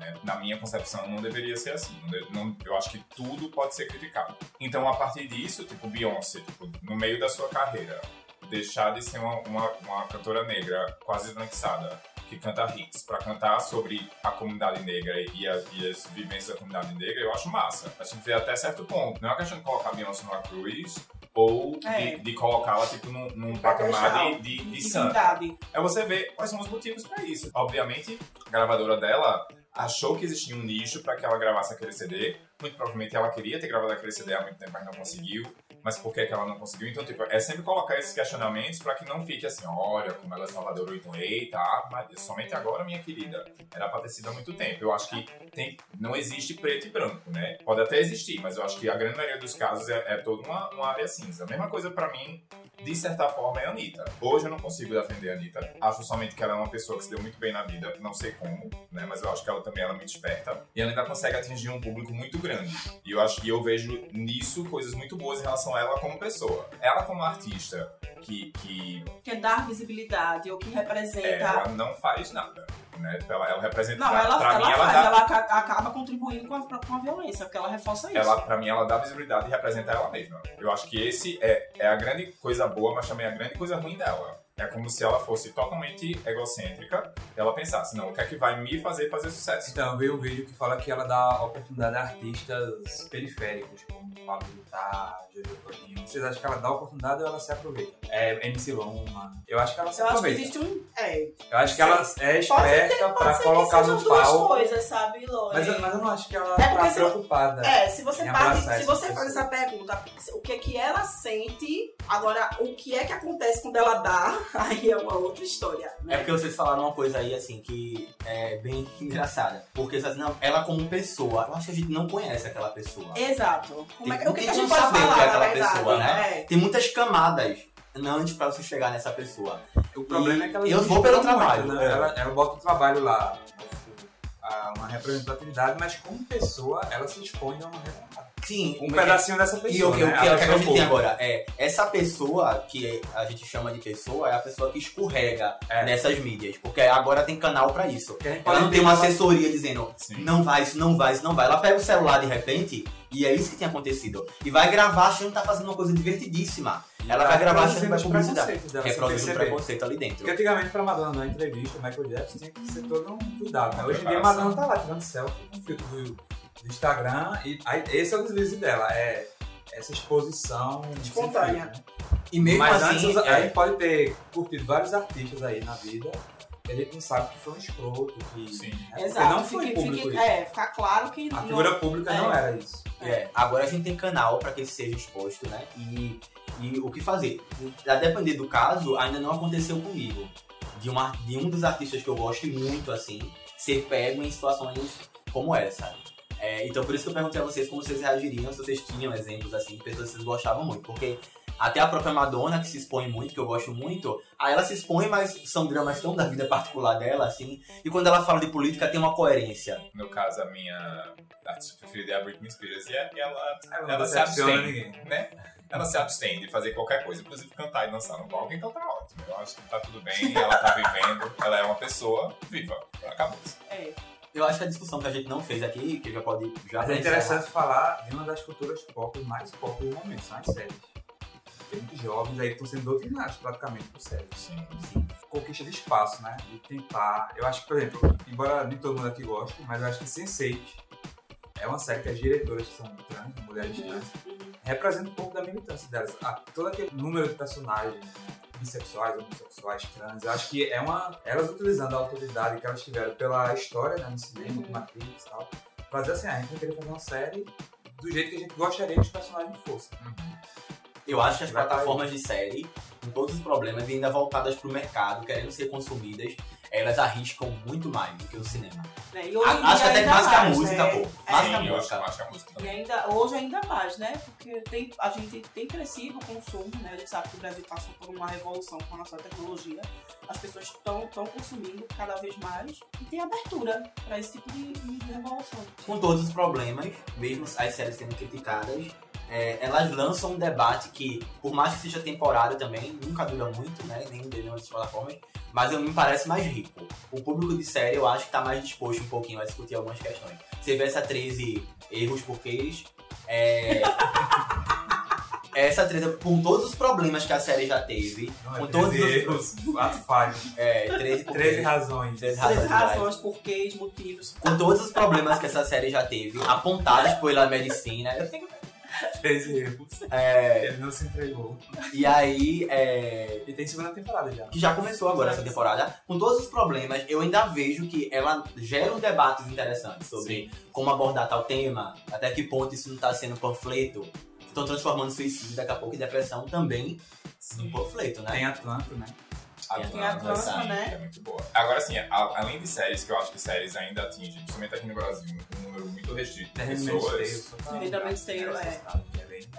Né? Na minha concepção, não deveria ser assim. Não de- eu acho que tudo pode ser criticado. Então, a partir disso, tipo, Beyoncé, tipo, no meio da sua carreira, deixar de ser uma, uma, uma cantora negra quase esbranquiçada, que canta hits, pra cantar sobre a comunidade negra e as, e as vivências da comunidade negra, eu acho massa. A gente vê até certo ponto. Não é uma questão de colocar a Beyoncé numa cruz ou É. de, de colocá-la, tipo, num, num patamar de, de, de santa. Divindade. É você ver quais são os motivos pra isso. Obviamente, a gravadora dela achou que existia um nicho pra que ela gravasse aquele CD. Muito provavelmente ela queria ter gravado aquele CD há muito tempo, mas não conseguiu. Mas por que, que ela não conseguiu? Então, tipo, é sempre colocar esses questionamentos pra que não fique assim, olha, como ela é salvadora, ou então, eita, ah, mas somente agora, minha querida. Era pra ter sido há muito tempo. Eu acho que tem, não existe preto e branco, né? Pode até existir, mas eu acho que a grande maioria dos casos é, é toda uma, uma área cinza. A mesma coisa pra mim, de certa forma, é a Anitta. Hoje eu não consigo defender a Anitta. Acho somente que ela é uma pessoa que se deu muito bem na vida, não sei como, né? Mas eu acho que ela também ela é muito esperta. E ela ainda consegue atingir um público muito grande. E eu acho que eu vejo nisso coisas muito boas em relação a ela como pessoa. Ela como artista, que, que Que dar visibilidade ou que representa. ela não faz nada. Né? Ela, ela representa. Não, ela, pra ela mim, ela faz, dá. ela aca- acaba contribuindo com a, com a violência, porque ela reforça isso. Ela, pra mim, ela dá visibilidade e representa ela mesma. Eu acho que esse é, é a grande coisa boa, mas também a grande coisa ruim dela. É como se ela fosse totalmente egocêntrica e ela pensasse, não, o que é que vai me fazer fazer sucesso? Então, eu vi um vídeo que fala que ela dá oportunidade a artistas periféricos, como Pablo Vittar, Vocês acham que ela dá oportunidade ou ela se aproveita? É MC Loma. Eu acho que ela se Eu acho que aproveita. existe um. É, Eu acho que ela é esperta pode pra ser colocar que sejam no duas palco. coisas, sabe, Lore? Mas, eu- mas eu não acho que ela É tá se- preocupada. É, se você parte, se você faz essa pergunta, o que é que ela sente, agora o que é que acontece quando ela dá, aí é uma outra história. É Né? porque vocês falaram uma coisa aí, assim, que é bem engraçada. Porque, assim, não, ela como pessoa, eu acho que a gente não conhece aquela pessoa. Exato. Como é Tem- o que, que a gente pode é falar, aquela na verdade? pessoa, né? É. Tem muitas camadas antes pra você chegar nessa pessoa. O problema é que ela Eu vou pelo trabalho, muito, né? é. Ela, ela bota o trabalho lá, a- uma representatividade, mas como pessoa, ela se expõe a uma representatividade. Sim, Um pedacinho dessa pessoa. E o que, né? o que, o que a gente tem agora é essa pessoa que a gente chama de pessoa é a pessoa que escorrega É. nessas mídias, porque agora tem canal pra isso. A Ela não tem uma assessoria dizendo Sim. não vai, isso não vai, isso não vai. Ela pega o celular de repente e é isso que tem acontecido. E vai gravar achando que tá fazendo uma coisa divertidíssima. Ela vai gravar achando que vai publicidade. preconceitos dela, um perceber. preconceito ali dentro. Porque antigamente pra Madonna uma entrevista, o Michael Jackson tinha que ser todo um cuidado. Né? Hoje em dia a. Madonna tá lá tirando selfie com filtro do, do Instagram e aí, esse é o deslize dela, é essa exposição Espontânea. né? E mesmo Mas assim, antes é, a gente pode ter curtido vários artistas aí na vida gente não sabe que foi um escroto, que Sim. né? Porque Exato. não foi Fique- público fique- isso. É, ficar claro que A não- figura pública é. não era isso. É, agora a gente tem canal pra que ele seja exposto, né? E, e o que fazer? A depender do caso, ainda não aconteceu comigo. De, uma, de um dos artistas que eu gosto muito, assim, ser pego em situações como essa. É, então por isso que eu perguntei a vocês como vocês reagiriam, se vocês tinham exemplos, assim, de pessoas que vocês gostavam muito. Porque até a própria Madonna, que se expõe muito, que eu gosto muito, aí ela se expõe, mas são dramas tão da vida particular dela, assim. E quando ela fala de política, tem uma coerência. No caso, a minha artista preferida é a Britney Spears e ela, Ela ela se abstém, né? Ela se abstém de fazer qualquer coisa, inclusive cantar e dançar no palco, então tá ótimo. Eu acho que tá tudo bem, ela tá vivendo, ela é uma pessoa viva. Acabou. É. Eu acho que a discussão que a gente não fez aqui, que já pode já Mas é encerrar, interessante falar de uma das culturas pop mais pop do momento, são as séries. Tem muitos jovens aí que estão sendo doutrinados praticamente por séries. Sim. Sim. Conquista de espaço, né? De tentar. Eu acho que, por exemplo, embora nem todo mundo aqui goste, mas eu acho que Sense8 é uma série que as diretoras que são trans, mulheres trans, representa um pouco da militância delas. A, todo aquele número de personagens bissexuais, homossexuais, trans, eu acho que é uma. Elas utilizando a autoridade que elas tiveram pela história né, no cinema, Uhum. com Matrix e tal, pra dizer assim, ah, a gente vai querer fazer uma série do jeito que a gente gostaria que os personagens fossem. Eu acho que as plataformas de série, com todos os problemas, e ainda voltadas pro mercado, querendo ser consumidas, elas arriscam muito mais do que o cinema. Né? E hoje A- acho que até mais que a música, né? pô. É. Mais que a Sim, eu acho, música. acho que a música E também. ainda, hoje ainda mais, né? Porque tem, a gente tem crescido o consumo, né? A gente sabe que o Brasil passou por uma revolução com a nossa tecnologia. As pessoas estão consumindo cada vez mais e tem abertura para esse tipo de, de revolução. Com todos os problemas, mesmo as séries sendo criticadas, é, elas lançam um debate que, por mais que seja temporário também, nunca dura muito, né? Nem de nenhuma das plataformas, mas eu, me parece mais rico. O público de série eu acho que tá mais disposto um pouquinho a discutir algumas questões. Você vê essa 13 erros porquês. É... essa 13, com todos os problemas que a série já teve, Não com é todos 13 os. erros, quatro falhas, É, 13 porquês. 13 razões. 13 Três razões. razões, porquês, motivos. Com todos os problemas que essa série já teve, apontados pela medicina. Eu tenho 13 erros. É, Ele não se entregou. e aí, é, E tem segunda temporada já. que já começou agora essa temporada, com todos os problemas, eu ainda vejo que ela gera um debates interessantes sobre como abordar tal tema, até que ponto isso não tá sendo panfleto, estão transformando suicídio daqui a pouco e depressão também Sim. no panfleto, né? Tem Atlanta, né? Tem a Atlanta, sim, né? É muito boa. Agora, sim, a- além de séries, que eu acho que séries ainda atingem, principalmente aqui no Brasil, um número muito restrito de pessoas. pra- Handmaid's Tale,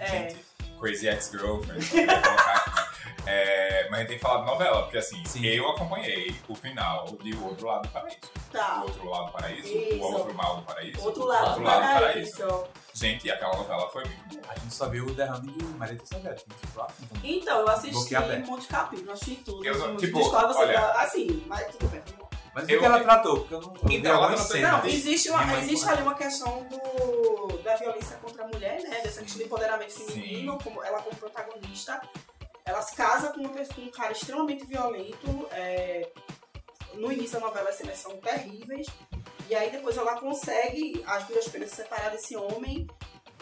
é. Gente, Crazy Ex-Girlfriend, colocar aqui. É, mas a gente tem que falar de novela, porque assim, Sim. eu acompanhei o final de O Outro Lado do Paraíso. Tá. O Outro Lado do Paraíso? Isso. O Outro Mal do Paraíso? Outro lado, Outro Lado do para Paraíso. isso. Gente, aquela novela foi muito boa. A gente só viu o derrame de Marita Severo. que não se fala, então. Então, eu assisti muitos capítulos, assisti tudo. Eu não- assim, tipo, você olha- tá- assim, mas tudo bem. Mas Eu- o que ela tratou? Porque eu não. eu Então, ela tratou-. Não, existe, uma, existe ali uma questão do, da violência contra a mulher, né? Dessa questão de empoderamento feminino, como ela como protagonista. Ela se casa com, um cara extremamente violento. é, no início da novela as cenas são terríveis. E aí depois ela consegue as duas penas se separar desse homem.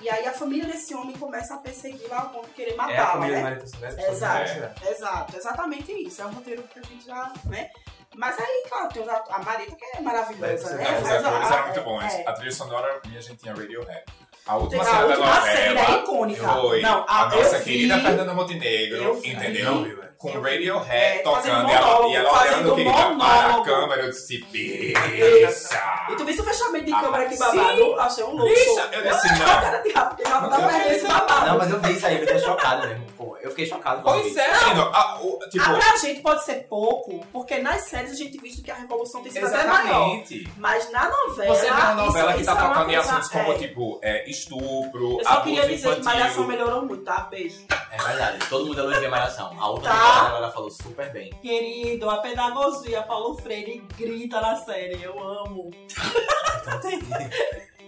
E aí a família desse homem começa a perseguir ao ponto de querer É a matá-la, família né? Marita Severo? Exato, exato, exatamente isso. É um roteiro que a gente já, né? Mas aí, claro, tem a Marita que é maravilhosa, né? Não, os atores a- eram muito bons. é. A trilha sonora, minha gente tinha Radiohead. A última cena da última cena é novela icônica. foi Não, a- a nossa querida vi- Fernanda Montenegro, vi. entendeu? Não. Com. Radiohead É, tocando e ela, e ela fazendo olhando, querida, para a câmera. Eu disse, bicha! E tu viste o fechamento de Ah, câmera aqui sim. babado? Achei um louco. Bicha! Eu disse, A não. cara de Rafa, porque Rafa tá perdendo esse babado. Não, mas eu vi isso aí, eu fiquei chocado mesmo. Pô, eu fiquei chocado Pois vi. é, menino. A- o- tipo, Ah, pra gente pode ser pouco, porque nas séries a gente visto que a revolução tem sido até maior. Mas na novela. Você vê uma novela isso- que isso tá é tocando em assuntos como, é. tipo, é, estupro, Eu só abuso queria dizer que Malhação infantil. melhorou muito, tá? Beijo. É verdade, todo mundo elogia a Malhação. A outra Tá. ela falou super bem. Querido, a pedagogia, Paulo Freire grita na série, eu amo.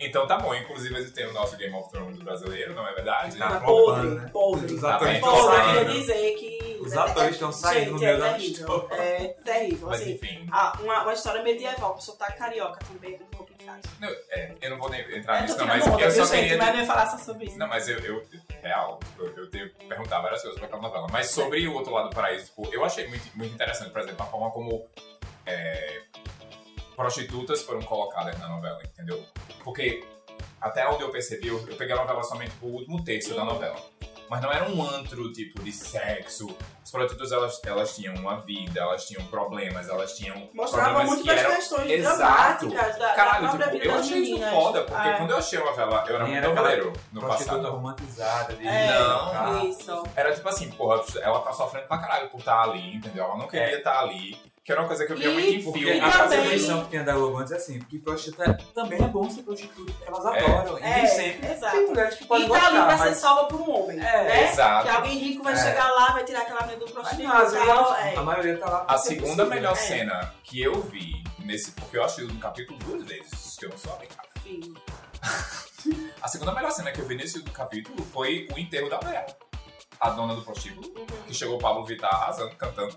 Então tá bom, inclusive a gente tem o nosso Game of Thrones brasileiro, não é verdade? Tá podre, flopando, né? podre. Os Tá atores estão Podre, eu saindo. queria dizer que. Os é- atores é- estão saindo no meio da é terrível. história. É terrível, Mas assim. enfim, Ah, uma, uma história medieval, pro sotaque carioca também é muito complicado. não, é, eu não vou nem entrar É, nisso, não, mas onda, eu só gente? queria. Mas nem falar só sobre isso. Não, mas eu, eu real, eu, eu tenho que perguntar várias coisas pra aquela novela. Mas sobre o outro lado do paraíso, tipo, eu achei muito, muito interessante, por exemplo, a forma como é, prostitutas foram colocadas na novela, entendeu? Porque até onde eu percebi, eu, eu peguei a novela somente pro último terço da novela. Mas não era um antro, tipo, de sexo. As prostitutas, elas, elas tinham uma vida, elas tinham problemas, elas tinham Mostrava problemas muito que das eram... questões Exato. dramáticas da, da Caralho, própria tipo, vida eu achei isso foda, porque É. quando eu achei a novela, eu era Nem muito era noveleiro no passado. romantizada. De É, Não. isso. Era tipo assim, porra, ela tá sofrendo pra caralho por estar ali, entendeu? Ela não queria estar ali. Que era uma coisa que eu via E muito em Porque filme. E a concepção que tinha da Globo antes é assim, porque prostituta também é bom ser prostituta, porque elas É. adoram. E É, nem sempre exato. tem mulheres que podem E tá ali gostar, pra ser mas... salva por um homem, É, né? exato. Que alguém rico vai É. chegar lá, vai tirar aquela mulher do Mas e vezes tal. a É. maioria tá lá pra A segunda possível. melhor É. cena que eu vi nesse. Porque eu achei no capítulo duas vezes, que eu não sou americano. Enfim. A segunda melhor cena que eu vi nesse capítulo foi o enterro da mulher. A dona do prostíbulo, Uhum. que chegou o Pablo Vittar arrasando, cantando.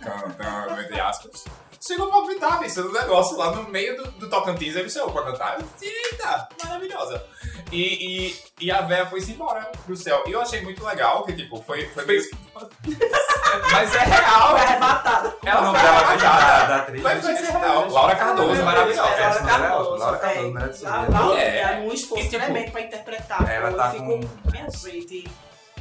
Cantando, entre aspas. Chegou o Pablo Vittar, isso no negócio lá no meio do, do Tocantins, ele chegou pra cantar. Eu Eita, maravilhosa. E, e, e a véia foi-se embora pro céu. E eu achei muito legal que, tipo, foi, foi meio... Mas é real. Foi arrebatada. É Ela foi arrebatada. da, da atriz? Mas foi real. Laura Cardoso, Laura maravilhosa. Laura Essa novela, Cardoso. Laura Cardoso, é. merece ser Ela- vista. Laura É. é um esforço tipo, tremendo pra interpretar. ela Eu tá fico, com- minha gente,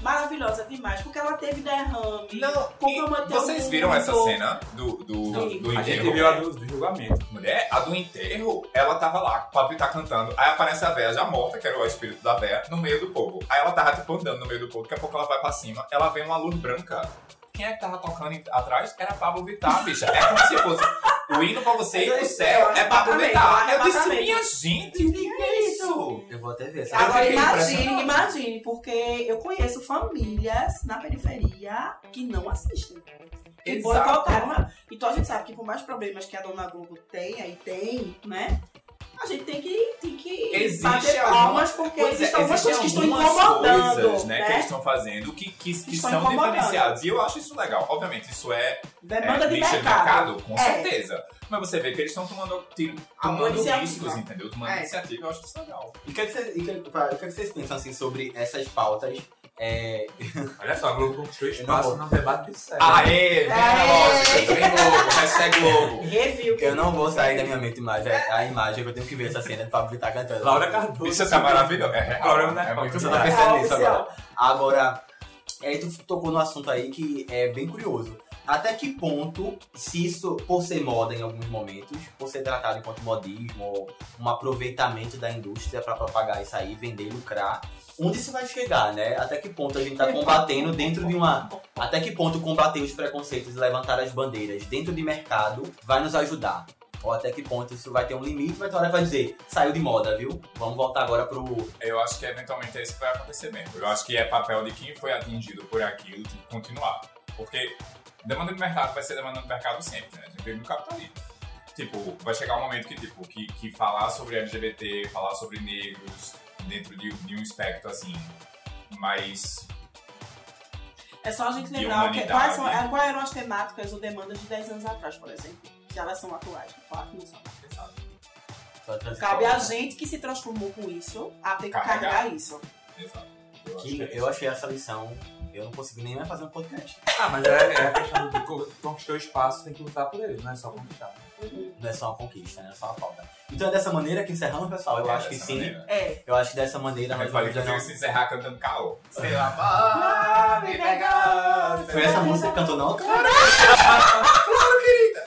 maravilhosa demais, porque ela teve derrame. Não, comprometeu vocês viram essa cena do, do, Sim. do A gente enterro? viu a do, do julgamento. Mulher, a do enterro, ela tava lá, o Pablo tá cantando, aí aparece a véia já morta, que era o espírito da véia, no meio do povo. Aí ela tava tipo andando no meio do povo, daqui a pouco ela vai pra cima, ela vê uma luz branca. Quem é que tava tocando atrás? Era Pablo Vittar, bicha. É como se fosse o hino pra você ir pro céu, é Pablo Vittar. Eu disse, minha gente, o que é isso? Eu vou até ver. Eu Agora imagine, imagine, porque eu conheço famílias na periferia que não assistem. Que Exato. boicotaram. a- Então a gente sabe que por mais problemas que a dona Globo tem, aí tem, né? A gente tem que, tem que Existe bater alguma- palmas, porque Pois é, existem algumas coisas que estão incomodando. coisas, né, que né? eles estão fazendo que, que, que Estão são incomodando. diferenciados. E eu acho isso legal. Obviamente, isso é Demanda é, de nicho mercado. com É. certeza. Mas você vê que eles estão tomando, tiro- Alguma tomando iniciativa. riscos, entendeu? Tomando É. iniciativa, eu acho isso legal. E o que, é que vocês, e que- que é que vocês pensam assim, sobre essas pautas é, Olha só, a Globo conquistou espaço vou. no debate de série. Aê, vem Aê. relógio, vem Globo, hashtag Globo. Review. eu não vou sair da minha mente mais. É a imagem que eu tenho que ver essa cena de Pablo Vittar cantando. Laura Cardoso. Isso tá maravilhoso. É real, Programa da é muito Você tá É pensando nisso oficial. agora. Agora, aí tu tocou no assunto aí que é bem curioso. Até que ponto, se isso, por ser moda em alguns momentos, por ser tratado enquanto modismo, ou um aproveitamento da indústria pra propagar isso aí, vender, lucrar, onde isso vai chegar, né? Até que ponto a gente tá combatendo dentro de uma. Até que ponto combater os preconceitos e levantar as bandeiras dentro de mercado vai nos ajudar? Ou até que ponto isso vai ter um limite, vai ter hora vai dizer, saiu de moda, viu? Vamos voltar agora pro. Eu acho que eventualmente é isso que vai acontecer mesmo. Eu acho que é papel de quem foi atingido por aquilo continuar. Porque demanda do mercado vai ser demanda do mercado sempre, né? A gente vive no capitalismo. Tipo, vai chegar um momento que, tipo, que, que falar sobre LGBT, falar sobre negros dentro de, de um espectro assim, mais. É só a gente lembrar que, quais, são, é, quais eram as temáticas ou demandas de 10 anos atrás, por exemplo. Se elas são atuais. Claro que não são. Exato. Cabe a gente que se transformou com isso a ter que Carregar. carregar isso. Exato. Eu Que que é eu achei essa lição. Eu não consegui nem mais fazer um podcast. Ah, mas é, é a questão de co- conquistou espaço, tem que lutar por ele, não é só conquistar. Não é só uma conquista, né? É só uma falta. Então é dessa maneira que encerramos, pessoal. Eu É acho que sim. maneira. É. Eu acho que dessa maneira A nós gente pode vamos inclusive se encerrar cantando caô. Sei lá, Ah, vai me pegar. Foi essa música que cantou, não?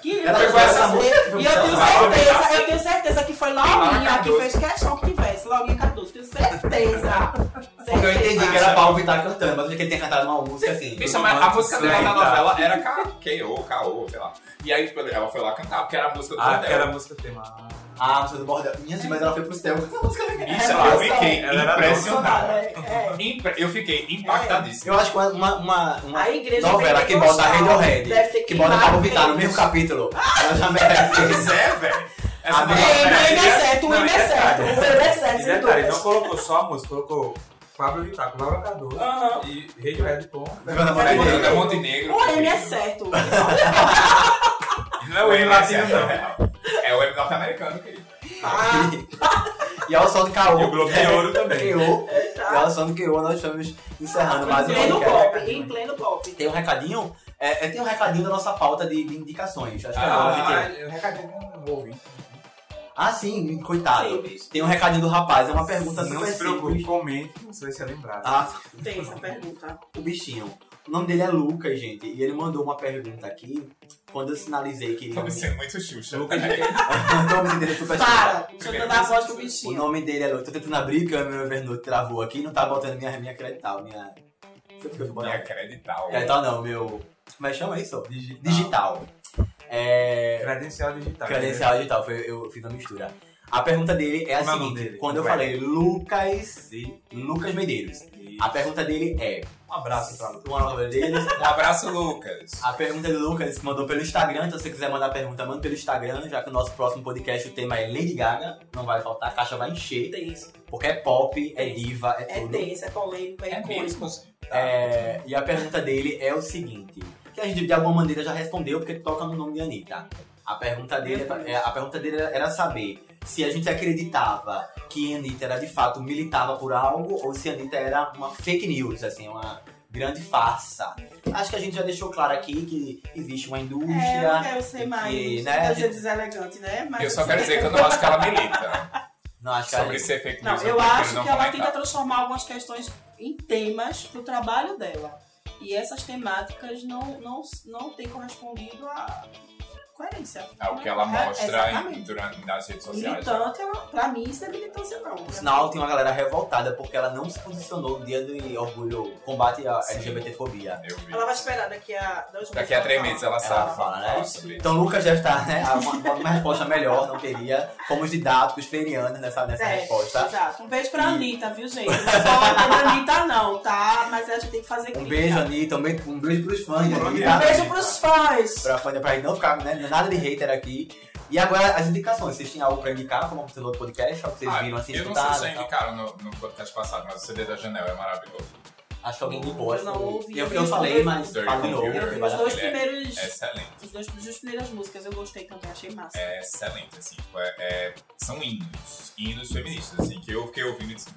Que Ela eu pegou essa tenho música, certeza- E eu tenho certeza, eu tenho certeza que foi Laurinha que fez questão que tivesse. Laurinha Cardoso, tenho certeza. Porque eu entendi que era Paulo Vittar cantando, mas que ele tinha cantado uma música assim. Bicha, mas a música dela na novela era K.O., K.O., sei lá. E aí tipo, ela foi lá cantar, porque era a música do Ah, era a música tema. Ah, a música do bordel. Minha mas ela foi pro céu essa música. Bicha, eu fiquei Ela era impressionado. É, é. Eu fiquei impactadíssimo. Eu acho que uma, uma, uma A igreja novela que bota Radiohead, que bota Paulo Vittar no mesmo capítulo, ela já merece. Pois é, velho. Essa Amém. novela Ei, o merece- M é certo, o Não, M e é certo, o M é certo, detalhe, não colocou só a música, colocou Pablo Vittar com Laura Cardoso Aham. e Radiohead com. Fernanda Montenegro. O M é certo. Não é o M latino, não. é. É o M norte-americano, querido. Ah, E ao som do Caô. E o Globo de Ouro também. Caô. E tá. ao som do Caô nós estamos encerrando mais Em um pleno podcast. pop, em pleno pop. Tem um recadinho? É, é, tem um recadinho da nossa pauta de, de indicações. Acho que é bom a gente... Ah, o recadinho não ouvi. Ah, sim, coitado. Sim, Tem um recadinho do rapaz, é uma pergunta Não super se preocupe, simples. comente você vai ser lembrado. Ah, tem essa pergunta. o bichinho. O nome dele é Lucas, gente. E ele mandou uma pergunta aqui. Quando eu sinalizei que. Tô me sendo muito Xuxa. Lucas de Tô me sentindo super Para, deixa eu dar a voz pro O bichinho. nome dele é Lucas. Tô tentando abrir, que o meu Evernote travou aqui. Não tá botando minha, minha credital. Minha. Não sei porque eu fui Me botar. acreditar. Credital não, meu. Como é que chama isso? Digital. Digital. É. Credencial digital. Credencial digital, foi, eu fiz a mistura. A pergunta dele é a Como é o nome seguinte: dele? quando eu Ué. falei Lucas. Sim. Lucas Medeiros. E A pergunta dele é. Um abraço pra Lucas. O nome dele. Um abraço, Lucas. A pergunta do Lucas que mandou pelo Instagram, então se você quiser mandar a pergunta, manda pelo Instagram, já que o nosso próximo podcast o tema é Lady Gaga, não vai faltar, a caixa vai encher, Tenso. porque é pop, é diva, é É tudo. tenso, é polêmico, é, É mesmo? assim? É, e a pergunta dele é o seguinte, que a gente de alguma maneira já respondeu porque toca no nome de Anitta. A pergunta dele, é, a pergunta dele era saber se a gente acreditava que a Anitta era de fato militava por algo ou se a Anitta era uma fake news, assim, uma grande farsa. Acho que a gente já deixou claro aqui que existe uma indústria. É, eu ser mais. que, Não né, a gente- deselegante, né? Mas, Eu só quero dizer que eu não acho que ela milita. Não, acho que a Sobre ser fake Não, news, eu prefiro acho não que ela comentar. tenta transformar algumas questões em temas pro trabalho dela. E essas temáticas não, não, não têm correspondido à coerência. É o que ela É, mostra em, exatamente. durante, nas redes sociais. Militante, ela, pra mim, isso é militância não. Por sinal, tem uma galera revoltada porque ela não se posicionou no dia de orgulho, combate à. LGBTfobia. Eu vi. Ela vai esperar daqui a dois meses. Daqui a três meses ela Ela sabe. fala, né? Então Lucas já está, né? Uma, uma resposta melhor, não teria. Fomos didáticos, ferianos nessa, nessa É, resposta. Exato. Um beijo pra E- Anitta, viu, gente? Não é só a Anitta, não, tá? Mas a gente tem que fazer Um crítica. beijo, Anitta. Um beijo, um beijo pros fãs Um. Um beijo pros fãs. Pra, fã, pra gente não ficar né, nada de hater aqui. E agora as indicações. Vocês tinham algo pra indicar, como você no outro podcast? Algo que vocês Ah, viram assim, eu não sei se já indicaram no, no podcast passado, mas o CD da Janela é maravilhoso. Acho que alguém indicou. Eu acho não ouvi, eu, eu eu falei, mas de novo. Computer. Eu vi os dois primeiros. É excelente. Os dois, as duas primeiras músicas eu gostei também, achei massa. É excelente, assim. tipo, é- é- são hinos. Hinos feministas, assim, que eu fiquei ouvindo e disse,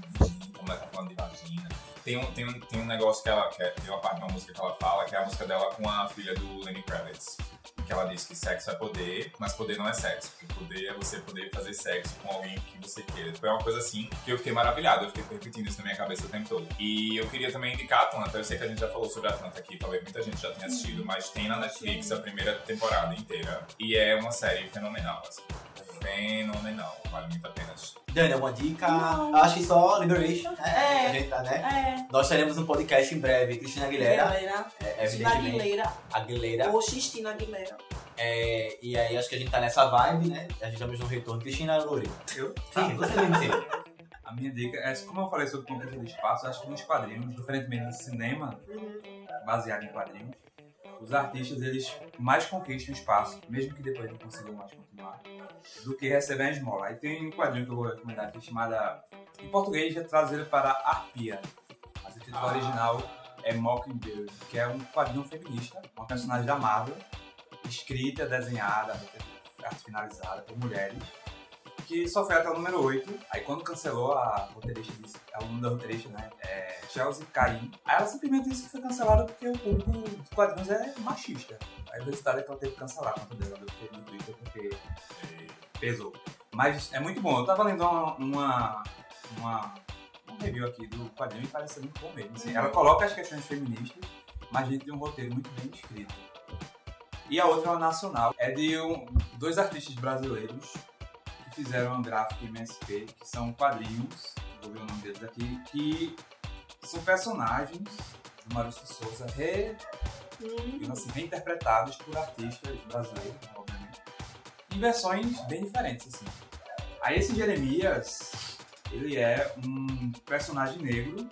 como ela tá falando de vagina. Tem um, tem um, tem um negócio que ela. Que é, tem uma parte de uma música que ela fala, que é a música dela com a filha do Lenny Kravitz. Que ela diz que sexo é poder, mas poder não é sexo. Porque poder é você poder fazer sexo com alguém que você queira. Tipo, é uma coisa assim que eu fiquei maravilhado. Eu fiquei repetindo isso na minha cabeça o tempo todo. E eu queria também indicar Atlanta. Eu sei que a gente já falou sobre Atlanta aqui, talvez muita gente já tenha assistido, mas tem na Netflix a primeira temporada inteira. E é uma série fenomenal, assim. Fenomenal. Vale muito a pena assistir. Dani, alguma dica? Não. Acho que só Liberation. né? É. A gente tá, né? É. Nós teremos um podcast em breve. Cristina Aguilera. Aguilera. É, Cristina evidentemente. Aguilera. Aguilera. Ou Cristina Aguilera. É, e aí acho que a gente tá nessa vibe, né? A gente estamos no retorno. Cristina Louri. Eu? Sim, você mesmo sim. A minha dica é, como eu falei sobre conquista de espaço, acho que nos quadrinhos, diferentemente do cinema, baseado em quadrinhos, os artistas eles mais conquistam espaço, mesmo que depois não consigam mais continuar, do que recebem a esmola. Aí tem um quadrinho que eu vou recomendar aqui chamada, em português é traduzido para Arpia, mas o título Ah. original é Mockingbird, que é um quadrinho feminista, uma personagem da Marvel, escrita, desenhada, arte finalizada por mulheres, que só foi até o número 8. Aí quando cancelou, a roteirista disse, é o nome da roteirista, né? É Chelsea Caim. Aí ela simplesmente disse que foi cancelada porque o público dos quadrinhos é machista. Aí o resultado é que ela teve que cancelar a conta dela no Twitter porque pesou. Mas é muito bom. Eu tava lendo uma, uma, uma, um review aqui do quadrinho e parece muito bom mesmo. Assim, ela coloca as questões feministas, mas dentro de um roteiro muito bem escrito. E a outra é uma nacional. É de um- dois artistas brasileiros que fizeram um gráfico MSP, que são quadrinhos, vou ver o nome deles aqui, que são personagens do Maurício de Souza re, digamos assim, reinterpretados por artistas brasileiros, obviamente, em versões bem diferentes, assim. Aí esse Jeremias, ele é um personagem negro,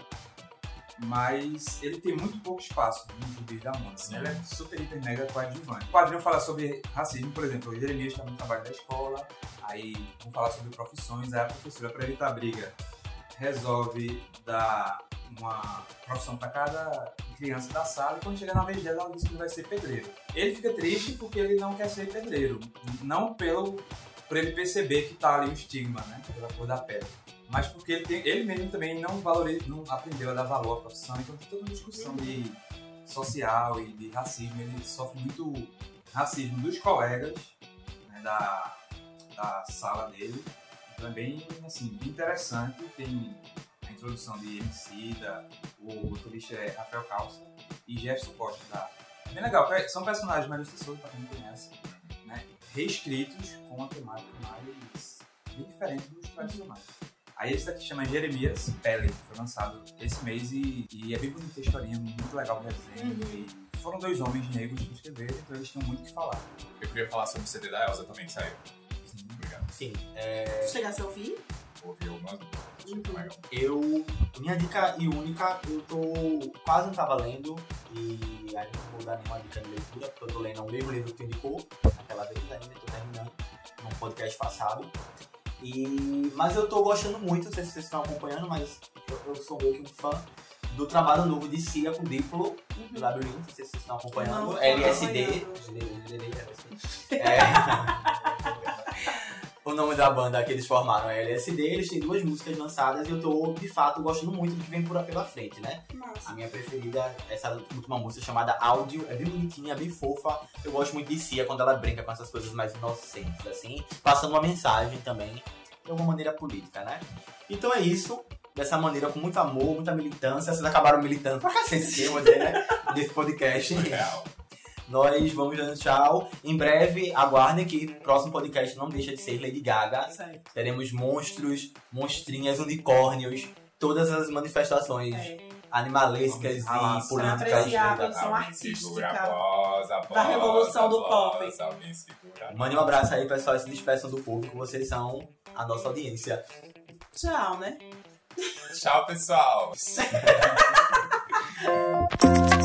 mas ele tem muito pouco espaço no gibi da Mônica. Sim. Ele é super, hiper, mega coadjuvante. O quadrinho fala sobre racismo, por exemplo, o Jeremias está no trabalho da escola, aí vamos falar sobre profissões, aí a professora, para evitar briga, resolve dar uma profissão para cada criança da sala e quando chega na vez dela, ela diz que vai ser pedreiro. Ele fica triste porque ele não quer ser pedreiro, não pelo por ele perceber que tá ali o estigma, né, pela cor da pele, mas porque ele, tem- ele mesmo também não valoriza, não aprendeu a dar valor à profissão, então tem toda uma discussão de social e de racismo, ele sofre muito racismo dos colegas né, da, da sala dele, então é bem assim, bem interessante, tem a introdução de MC, da, o motorista é Rafael Calça e Jefferson Costa da. É bem legal, são personagens mais Souza, pra quem não conhece, né? reescritos com uma temática mais bem diferente dos tradicionais. Aí esse daqui chama Jeremias Pele, foi lançado esse mês e, e é bem bonita a historinha, muito legal o desenho. Uhum. E foram dois homens negros que escreveram, então eles tinham muito o que falar. Eu queria falar sobre o CD da Elsa também, que saiu. Obrigado. Sim. é, Chegasse ao fim? Algumas músicas. Achei muito legal. eu. Minha dica e única, eu tô. Quase não tava lendo. E aí não vou dar nenhuma dica de leitura, porque eu tô lendo o mesmo livro que tu indicou, naquela vez ainda, tô terminando, num podcast passado. E, mas eu tô gostando muito, não sei se vocês estão acompanhando, mas eu, eu sou meio que um fã do trabalho novo de Cia com Diplo, do Labyrinth, não sei se vocês estão acompanhando. Não, LSD. É. o nome da banda que eles formaram é LSD, eles têm duas músicas lançadas e eu tô, de fato, gostando muito do que vem por pela frente, né? A Massa. minha preferida é essa última música chamada Áudio, é bem bonitinha, bem fofa. Eu gosto muito de Cia quando ela brinca com essas coisas mais inocentes, assim, passando uma mensagem também, de alguma maneira política, né? Então é isso, dessa maneira, com muito amor, muita militância. Vocês acabaram militando pra cacete, eu vou dizer, né? Nesse podcast. Real. Nós vamos dando tchau. Em breve, aguardem que o próximo podcast não deixa de ser Lady Gaga. Isso aí. Teremos monstros, monstrinhas, unicórnios, todas as manifestações É. animalescas Vamos e políticas. Apreciar. artística. a voz, a voz, Da revolução do pop. Mande um abraço aí, pessoal, e se despeçam do público. Vocês são a nossa audiência. Tchau, né? Tchau, pessoal.